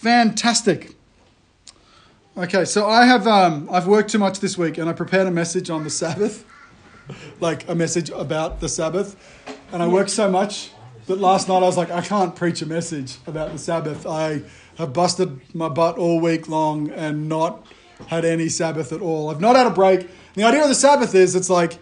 Fantastic. Okay, so I have um, I've worked too much this week, and I prepared a message on the Sabbath, like a message about the Sabbath, and I worked so much that last night I was like, I can't preach a message about the Sabbath. I have busted my butt all week long and not had any Sabbath at all. I've not had a break. The idea of the Sabbath is it's like,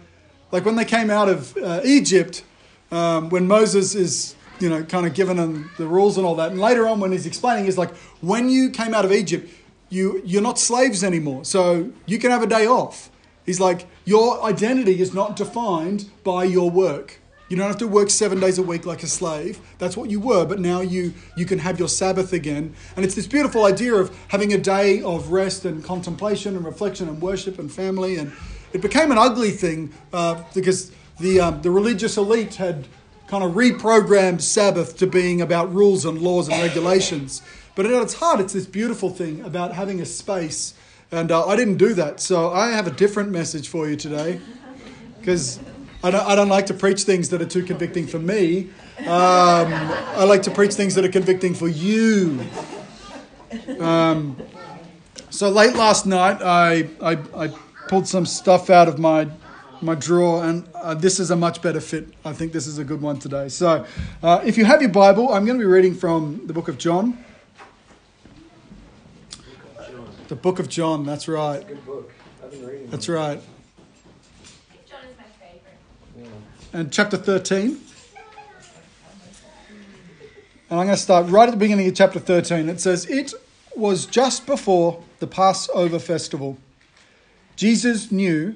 like when they came out of uh, Egypt, um, when Moses is you know, kind of given them the rules and all that. And later on, when he's explaining, he's like, when you came out of Egypt, you, you're not slaves anymore. So you can have a day off. He's like, your identity is not defined by your work. You don't have to work seven days a week like a slave. That's what you were, but now you, you can have your Sabbath again. And it's this beautiful idea of having a day of rest and contemplation and reflection and worship and family. And it became an ugly thing uh, because the, um, the religious elite had kind of reprogrammed Sabbath to being about rules and laws and regulations. But at its heart, it's this beautiful thing about having a space. And uh, I didn't do that. So I have a different message for you today. Because I don't, I don't like to preach things that are too convicting for me. Um, I like to preach things that are convicting for you. Um, so late last night, I, I, I pulled some stuff out of my my drawer, and uh, this is a much better fit. I think this is a good one today. So, uh, if you have your Bible, I'm going to be reading from the book of John. The book of John, that's right. Good book. I've been reading. That's right. John is my favorite. And chapter 13. And I'm going to start right at the beginning of chapter 13. It says, It was just before the Passover festival. Jesus knew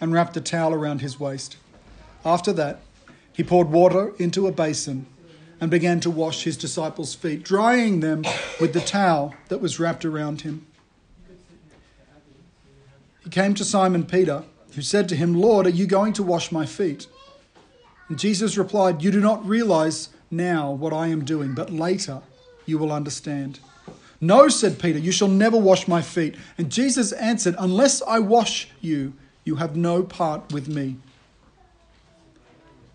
and wrapped a towel around his waist. After that, he poured water into a basin and began to wash his disciples' feet, drying them with the towel that was wrapped around him. He came to Simon Peter, who said to him, Lord, are you going to wash my feet? And Jesus replied, You do not realize now what I am doing, but later you will understand. No, said Peter, you shall never wash my feet. And Jesus answered, Unless I wash you, you have no part with me.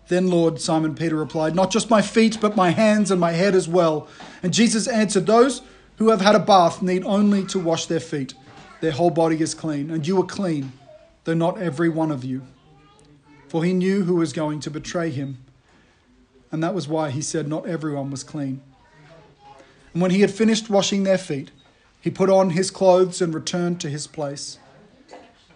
Then, Lord, Simon Peter replied, Not just my feet, but my hands and my head as well. And Jesus answered, Those who have had a bath need only to wash their feet. Their whole body is clean, and you are clean, though not every one of you. For he knew who was going to betray him, and that was why he said, Not everyone was clean. And when he had finished washing their feet, he put on his clothes and returned to his place.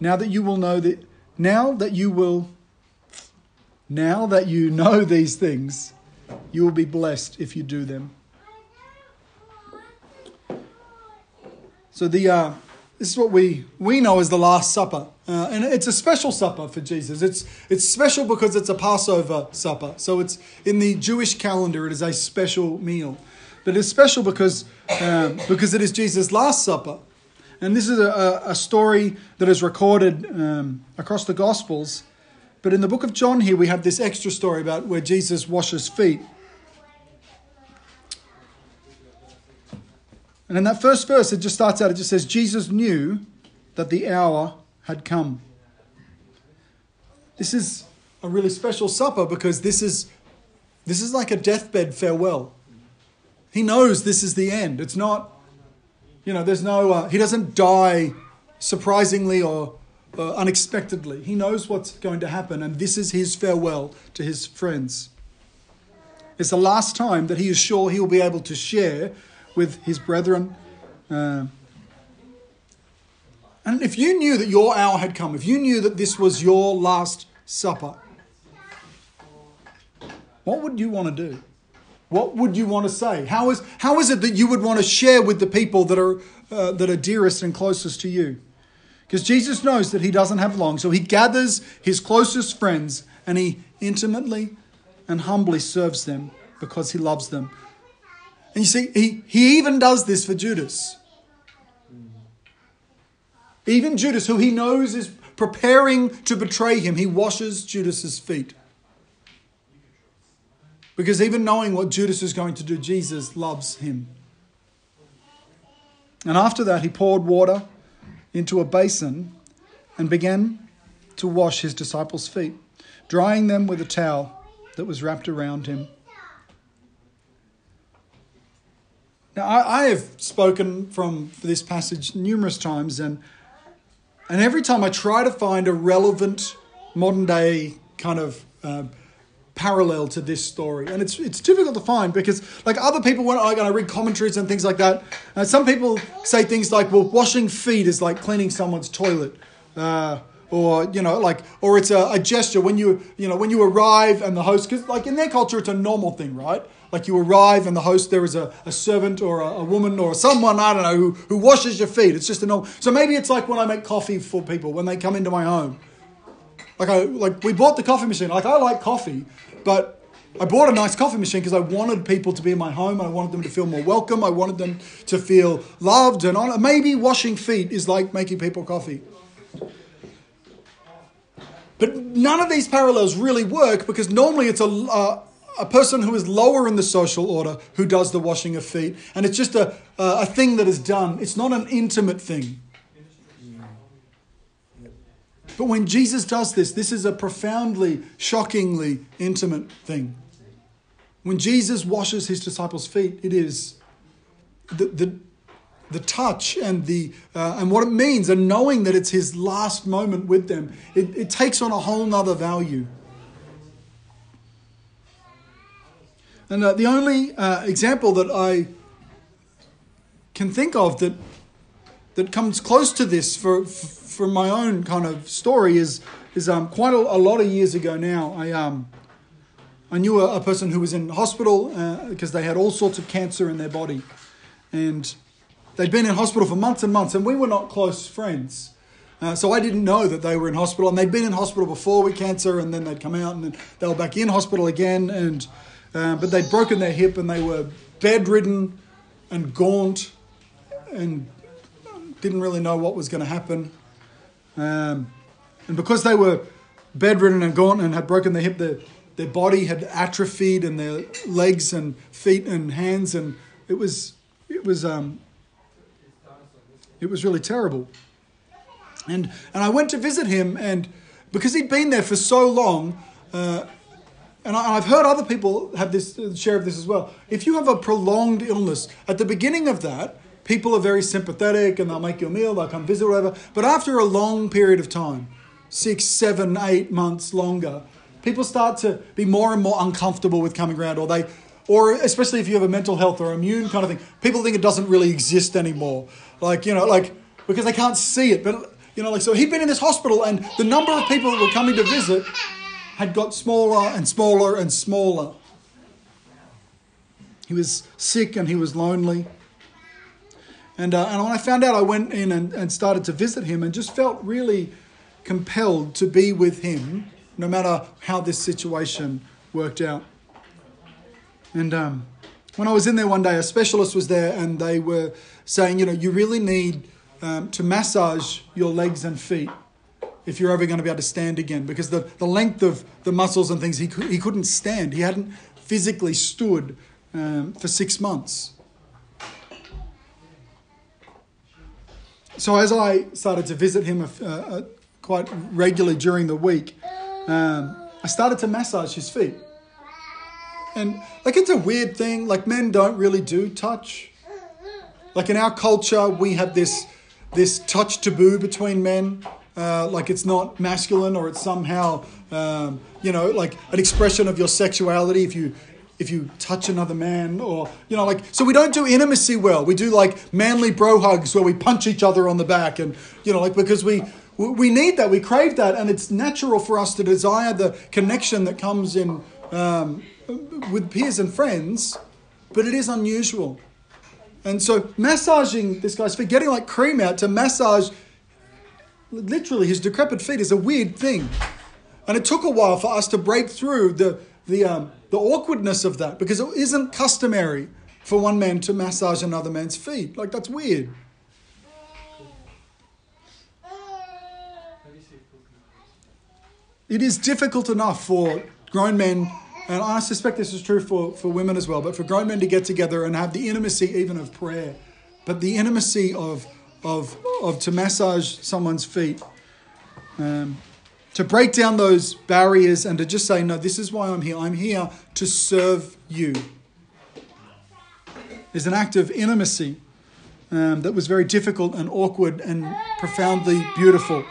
Now that you will know that now that you will now that you know these things, you will be blessed if you do them. So the uh, this is what we we know as the Last Supper, uh, and it's a special supper for Jesus. It's it's special because it's a Passover supper. So it's in the Jewish calendar. It is a special meal, but it's special because um, because it is Jesus' Last Supper, and this is a, a story that is recorded um, across the Gospels. But in the book of John here, we have this extra story about where Jesus washes feet. And in that first verse, it just starts out, it just says, Jesus knew that the hour had come. This is a really special supper because this is, this is like a deathbed farewell. He knows this is the end. It's not, you know, there's no, uh, he doesn't die surprisingly or uh, unexpectedly. He knows what's going to happen, and this is his farewell to his friends. It's the last time that he is sure he will be able to share with his brethren Um, and if you knew that your hour had come, if you knew that this was your last supper, what would you want to do? What would you want to say? How is, how is it that you would want to share with the people that are, uh, that are dearest and closest to you? Because Jesus knows that he doesn't have long, so he gathers his closest friends and he intimately and humbly serves them because he loves them. And you see, he, he even does this for Judas. Even Judas, who he knows is preparing to betray him, he washes Judas's feet. Because even knowing what Judas is going to do, Jesus loves him. And after that, he poured water into a basin and began to wash his disciples' feet, drying them with a towel that was wrapped around him. Now, I, I have spoken from this passage numerous times, and, and every time I try to find a relevant modern day kind of uh, parallel to this story. And it's it's difficult to find because like other people when I, I read commentaries and things like that, uh, some people say things like, well, washing feet is like cleaning someone's toilet. Uh, or you know like or it's a, a, gesture when you you know when you arrive and the host because like in their culture it's a normal thing right like you arrive and the host there is a, a servant or a, a, woman or someone i don't know who, who washes your feet it's just a normal so maybe it's like when i make coffee for people when they come into my home like i like we bought the coffee machine like i like coffee but I bought a nice coffee machine because I wanted people to be in my home. I wanted them to feel more welcome. I wanted them to feel loved and honored. Maybe washing feet is like making people coffee. But none of these parallels really work because normally it's a, uh, a person who is lower in the social order who does the washing of feet. And it's just a, a thing that is done, it's not an intimate thing. But when Jesus does this, this is a profoundly, shockingly intimate thing. When Jesus washes his disciples' feet, it is the, the, the touch and, the, uh, and what it means, and knowing that it's his last moment with them, it, it takes on a whole nother value. And uh, the only uh, example that I can think of that, that comes close to this for, from my own kind of story is is um, quite a, a, lot of years ago now. I um, I knew a, a person who was in hospital because uh, they had all sorts of cancer in their body, and they'd been in hospital for months and months, and we were not close friends. Uh, so I didn't know that they were in hospital, and they'd been in hospital before with cancer, and then they'd come out, and then they were back in hospital again, and uh, but they'd broken their hip, and they were bedridden and gaunt, and didn't really know what was going to happen. Um, and because they were bedridden and gaunt and had broken their hip, their, their body had atrophied and their legs and feet and hands, and it was, it was, um, it was really terrible. And, and I went to visit him, and because he'd been there for so long, uh, and I, have heard other people have this share of this as well. If you have a prolonged illness, at the beginning of that, people are very sympathetic and they'll make you a meal, they'll come visit, whatever. But after a long period of time, six, seven, eight months longer, people start to be more and more uncomfortable with coming around, or they, or especially if you have a mental health or immune kind of thing, people think it doesn't really exist anymore. Like, you know, like, because they can't see it. But, you know, like, so he'd been in this hospital and the number of people that were coming to visit had got smaller and smaller and smaller. He was sick and he was lonely. And, uh, and when I found out, I went in and, and started to visit him and just felt really compelled to be with him no matter how this situation worked out. And um, when I was in there one day, a specialist was there and they were saying, you know, you really need um, to massage your legs and feet if you're ever going to be able to stand again because the, the length of the muscles and things, he, he couldn't stand. He hadn't physically stood um, for six months. So as I started to visit him uh, uh, quite regularly during the week, um, I started to massage his feet. And like it's a weird thing. Like men don't really do touch. Like in our culture, we have this this touch taboo between men. Uh, like it's not masculine or it's somehow um, you know like an expression of your sexuality if you if you touch another man or you know like so we don't do intimacy well. We do like manly bro hugs where we punch each other on the back and you know like because we we need that. We crave that. And it's natural for us to desire the connection that comes in um, with peers and friends but it is unusual. And so massaging this guy's feet getting like cream out to massage literally his decrepit feet is a weird thing. And it took a while for us to break through the the um, the awkwardness of that because it isn't customary for one man to massage another man's feet. Like that's weird. It is difficult enough for grown men, and I suspect this is true for, for women as well, but for grown men to get together and have the intimacy even of prayer, but the intimacy of of of to massage someone's feet. Um, to break down those barriers and to just say, No, this is why I'm here. I'm here to serve you. Is an act of intimacy um, that was very difficult and awkward and profoundly beautiful.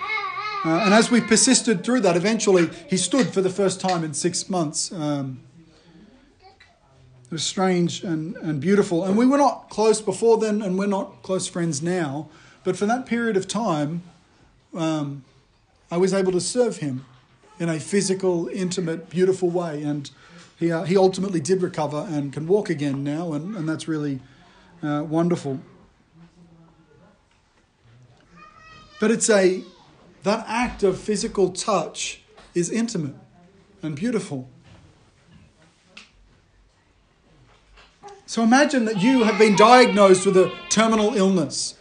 Uh, and as we persisted through that, eventually he stood for the first time in six months. Um, it was strange and, and beautiful. And we were not close before then, and we're not close friends now. But for that period of time, um, I was able to serve him in a physical, intimate, beautiful way. And he, uh, he ultimately did recover and can walk again now, and, and that's really uh, wonderful. But it's a, that act of physical touch is intimate and beautiful. So imagine that you have been diagnosed with a terminal illness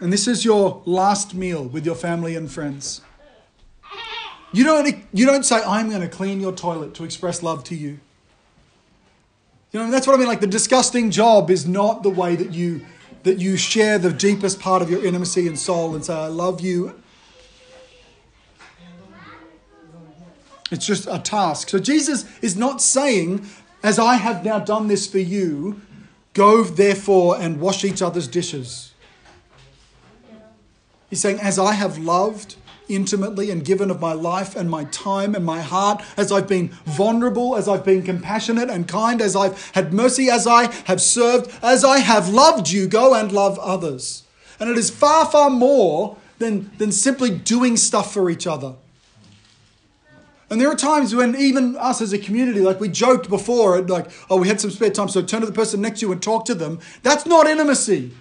and this is your last meal with your family and friends. You don't, you don't say, I'm going to clean your toilet to express love to you. You know, that's what I mean. Like the disgusting job is not the way that you that you share the deepest part of your intimacy and soul and say, I love you. It's just a task. So Jesus is not saying, as I have now done this for you, go therefore and wash each other's dishes. He's saying, As I have loved intimately and given of my life and my time and my heart, as I've been vulnerable, as I've been compassionate and kind, as I've had mercy, as I have served, as I have loved you, go and love others. And it is far, far more than, than simply doing stuff for each other. And there are times when even us as a community, like we joked before, like, oh, we had some spare time, so turn to the person next to you and talk to them. That's not intimacy.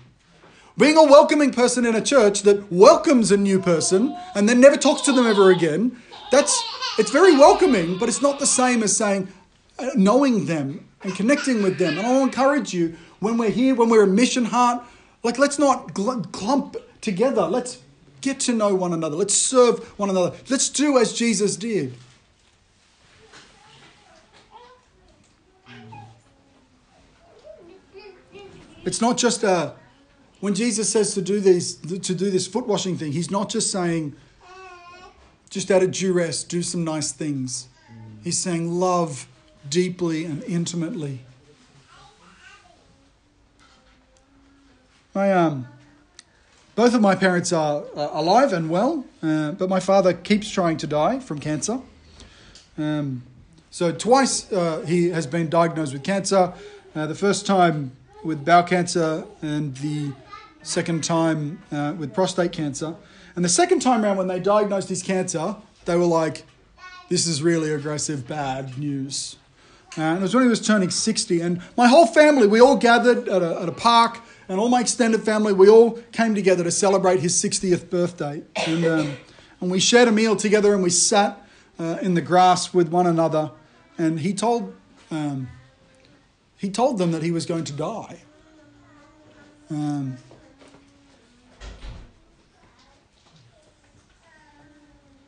Being a welcoming person in a church that welcomes a new person and then never talks to them ever again, that's it's very welcoming, but it's not the same as saying uh, knowing them and connecting with them. And I'll encourage you when we're here, when we're a mission heart, like let's not clump together. Let's get to know one another. Let's serve one another. Let's do as Jesus did. It's not just a when Jesus says to do these to do this foot washing thing, he's not just saying just out of duress, do some nice things. He's saying love deeply and intimately. My um, both of my parents are alive and well, uh, but my father keeps trying to die from cancer. Um, so twice uh, he has been diagnosed with cancer. Uh, the first time with bowel cancer, and the second time uh, with prostate cancer. And the second time around, when they diagnosed his cancer, they were like, this is really aggressive, bad news. Uh, and it was when he was turning 60. And my whole family, we all gathered at a, at a park, and all my extended family, we all came together to celebrate his 60th birthday. And, um, and we shared a meal together, and we sat uh, in the grass with one another. And he told, um, he told them that he was going to die. Um,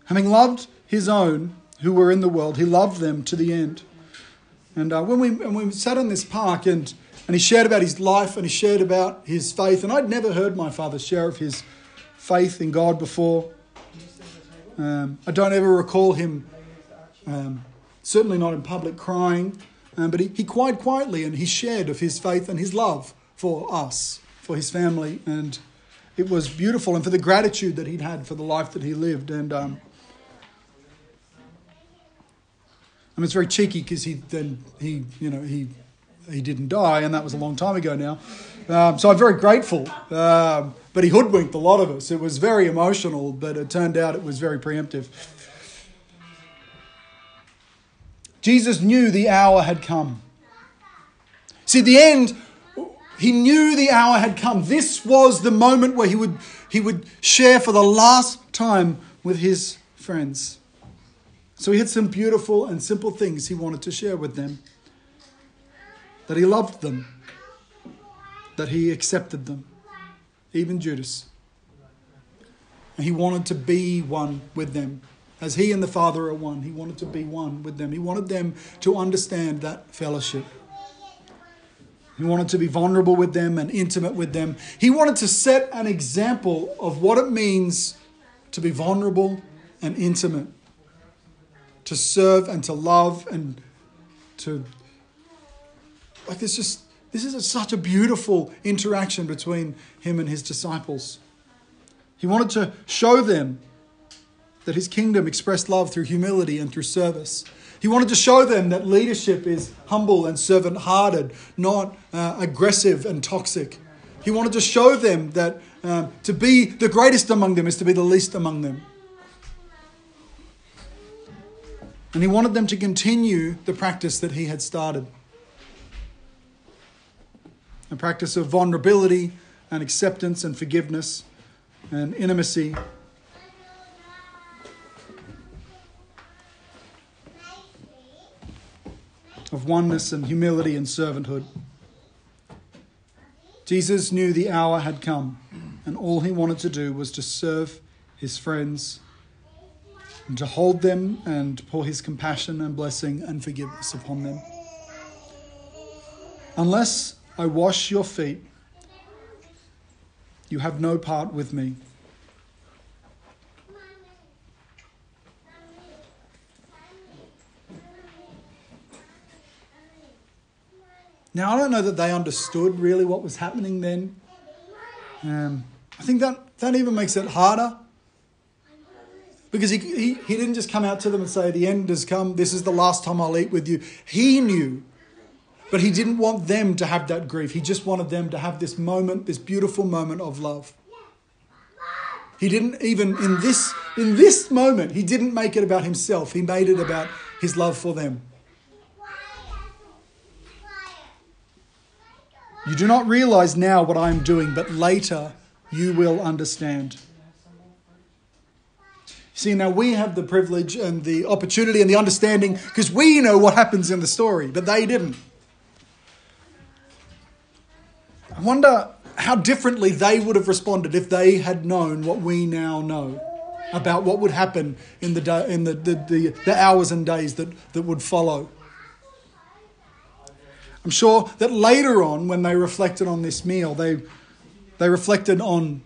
Having loved his own who were in the world, he loved them to the end. And uh, when, we, when we sat in this park and, and he shared about his life and he shared about his faith, and I'd never heard my father share of his faith in God before. Um, I don't ever recall him, um, certainly not in public, crying, um, but he, he cried quietly and he shared of his faith and his love for us, for his family, and it was beautiful, and for the gratitude that he'd had for the life that he lived. And um, I mean, it's very cheeky because he then he you know he he didn't die, and that was a long time ago now. Um, so I'm very grateful. Um, but he hoodwinked a lot of us. It was very emotional, but it turned out it was very preemptive. Jesus knew the hour had come. See, the end, he knew the hour had come. This was the moment where he would, he would share for the last time with his friends. So he had some beautiful and simple things he wanted to share with them that he loved them, that he accepted them, even Judas. And he wanted to be one with them. As he and the Father are one, he wanted to be one with them. He wanted them to understand that fellowship. He wanted to be vulnerable with them and intimate with them. He wanted to set an example of what it means to be vulnerable and intimate, to serve and to love and to. Like, it's just, this is a, such a beautiful interaction between him and his disciples. He wanted to show them that his kingdom expressed love through humility and through service. He wanted to show them that leadership is humble and servant hearted, not uh, aggressive and toxic. He wanted to show them that um, to be the greatest among them is to be the least among them. And he wanted them to continue the practice that he had started a practice of vulnerability and acceptance and forgiveness and intimacy of oneness and humility and servanthood. Jesus knew the hour had come, and all he wanted to do was to serve his friends and to hold them and pour his compassion and blessing and forgiveness upon them. Unless I wash your feet, you have no part with me. Now, I don't know that they understood really what was happening then. Um, I think that, that even makes it harder. Because he, he, he didn't just come out to them and say, The end has come, this is the last time I'll eat with you. He knew. But he didn't want them to have that grief. He just wanted them to have this moment, this beautiful moment of love. He didn't even in this in this moment, he didn't make it about himself. He made it about his love for them. You do not realize now what I am doing, but later you will understand. See, now we have the privilege and the opportunity and the understanding because we know what happens in the story, but they didn't. I wonder how differently they would have responded if they had known what we now know about what would happen in the, in the, the, the, the hours and days that, that would follow. I'm sure that later on, when they reflected on this meal, they, they reflected on,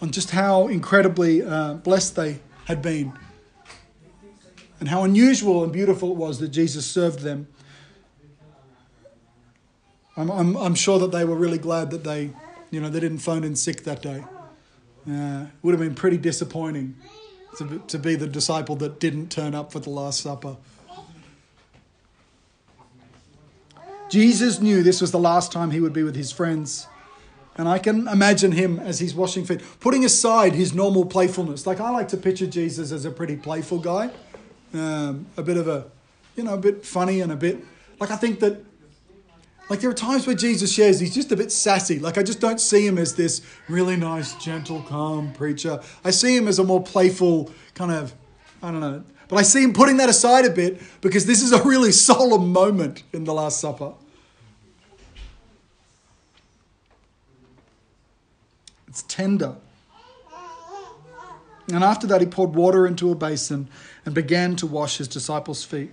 on just how incredibly uh, blessed they had been and how unusual and beautiful it was that Jesus served them. I'm, I'm, I'm sure that they were really glad that they, you know, they didn't phone in sick that day. Uh, it would have been pretty disappointing to, to be the disciple that didn't turn up for the Last Supper. Jesus knew this was the last time he would be with his friends. And I can imagine him as he's washing feet, putting aside his normal playfulness. Like I like to picture Jesus as a pretty playful guy, um, a bit of a, you know, a bit funny and a bit like I think that, like there are times where Jesus shares he's just a bit sassy. Like I just don't see him as this really nice, gentle, calm preacher. I see him as a more playful kind of, I don't know, but I see him putting that aside a bit because this is a really solemn moment in the Last Supper. It's tender. And after that, he poured water into a basin and began to wash his disciples' feet,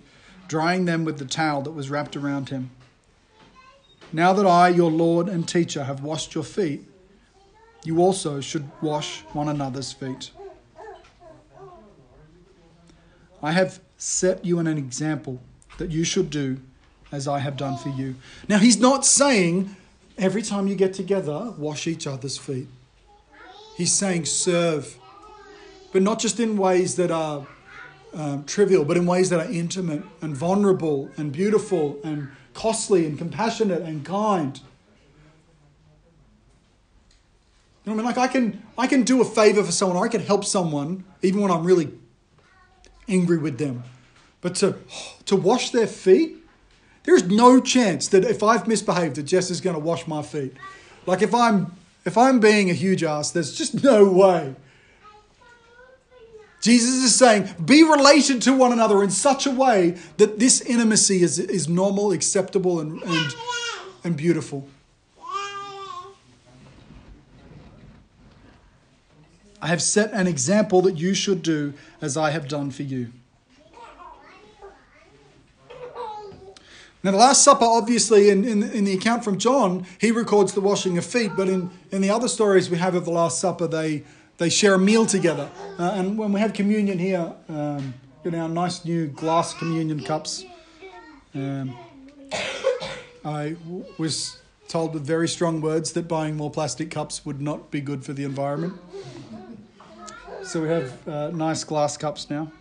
drying them with the towel that was wrapped around him. Now that I, your Lord and teacher, have washed your feet, you also should wash one another's feet. I have set you an example that you should do as I have done for you. Now, he's not saying every time you get together, wash each other's feet. He's saying serve, but not just in ways that are um, trivial, but in ways that are intimate and vulnerable and beautiful and costly and compassionate and kind. You know what I mean? Like I can I can do a favor for someone, or I can help someone even when I'm really angry with them. But to to wash their feet, there's no chance that if I've misbehaved that Jess is going to wash my feet. Like if I'm if I'm being a huge ass, there's just no way. Jesus is saying, be related to one another in such a way that this intimacy is, is normal, acceptable, and, and, and beautiful. I have set an example that you should do as I have done for you. Now, the Last Supper, obviously, in, in, in, the account from John, he records the washing of feet, but in, in the other stories we have of the Last Supper, they, they share a meal together. Uh, and when we have communion here, um, in our nice new glass communion cups, um, I w- was told with very strong words that buying more plastic cups would not be good for the environment. So we have uh, nice glass cups now.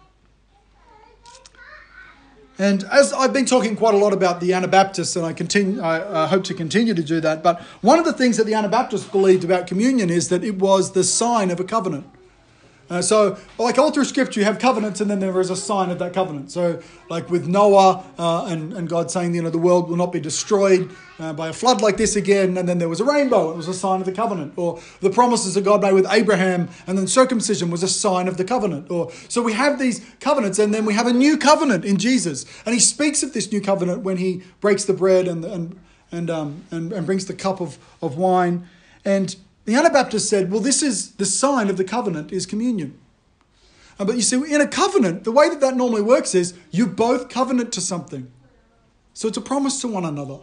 And as I've been talking quite a lot about the Anabaptists, and I continue, I hope to continue to do that. But one of the things that the Anabaptists believed about communion is that it was the sign of a covenant. Uh, so, like all through Scripture, you have covenants, and then there is a sign of that covenant. So, like with Noah uh, and, and God saying, you know, the world will not be destroyed uh, by a flood like this again, and then there was a rainbow, it was a sign of the covenant. Or the promises that God made with Abraham, and then circumcision was a sign of the covenant. Or so we have these covenants, and then we have a new covenant in Jesus, and He speaks of this new covenant when He breaks the bread and and and um, and, and brings the cup of of wine, and the Anabaptists said, well, this is the sign of the covenant is communion. Uh, but you see, in a covenant, the way that that normally works is you both covenant to something. So it's a promise to one another.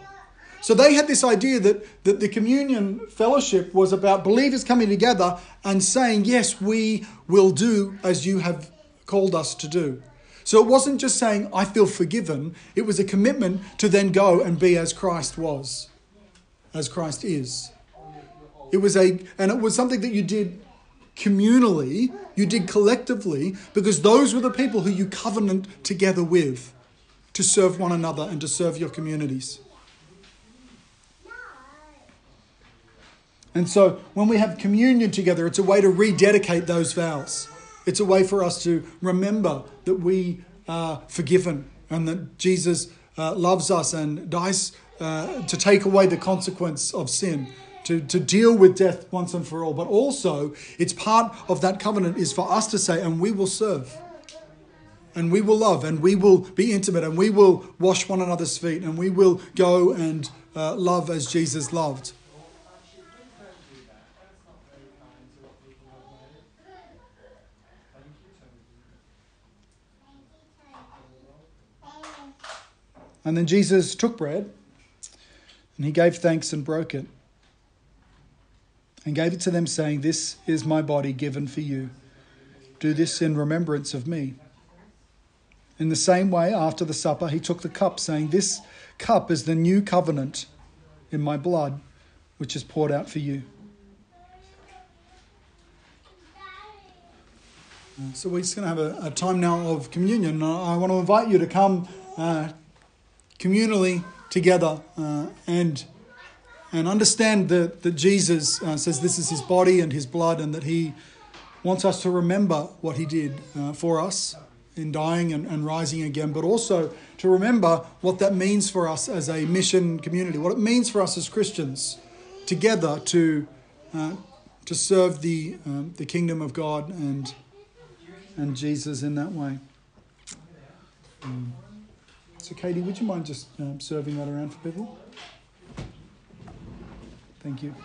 So they had this idea that, that the communion fellowship was about believers coming together and saying, Yes, we will do as you have called us to do. So it wasn't just saying, I feel forgiven. It was a commitment to then go and be as Christ was, as Christ is. It was a, and it was something that you did communally, you did collectively, because those were the people who you covenant together with to serve one another and to serve your communities. And so when we have communion together, it's a way to rededicate those vows. It's a way for us to remember that we are forgiven and that Jesus uh, loves us and dies uh, to take away the consequence of sin, to, to deal with death once and for all. But also, it's part of that covenant is for us to say, and we will serve. And we will love, and we will be intimate, and we will wash one another's feet, and we will go and uh, love as Jesus loved. And then Jesus took bread and he gave thanks and broke it and gave it to them, saying, This is my body given for you. Do this in remembrance of me. In the same way, after the supper, he took the cup, saying, This cup is the new covenant in my blood, which is poured out for you. So we're just going to have a, a time now of communion. I want to invite you to come uh, communally together uh, and and understand that, that Jesus uh, says this is his body and his blood and that he wants us to remember what he did uh, for us in dying and, and rising again, but also to remember what that means for us as a mission community, what it means for us as Christians together to, uh, to serve the, um, the kingdom of God and, and Jesus in that way. Um, so, Katie, would you mind just um, serving that around for people? Thank you.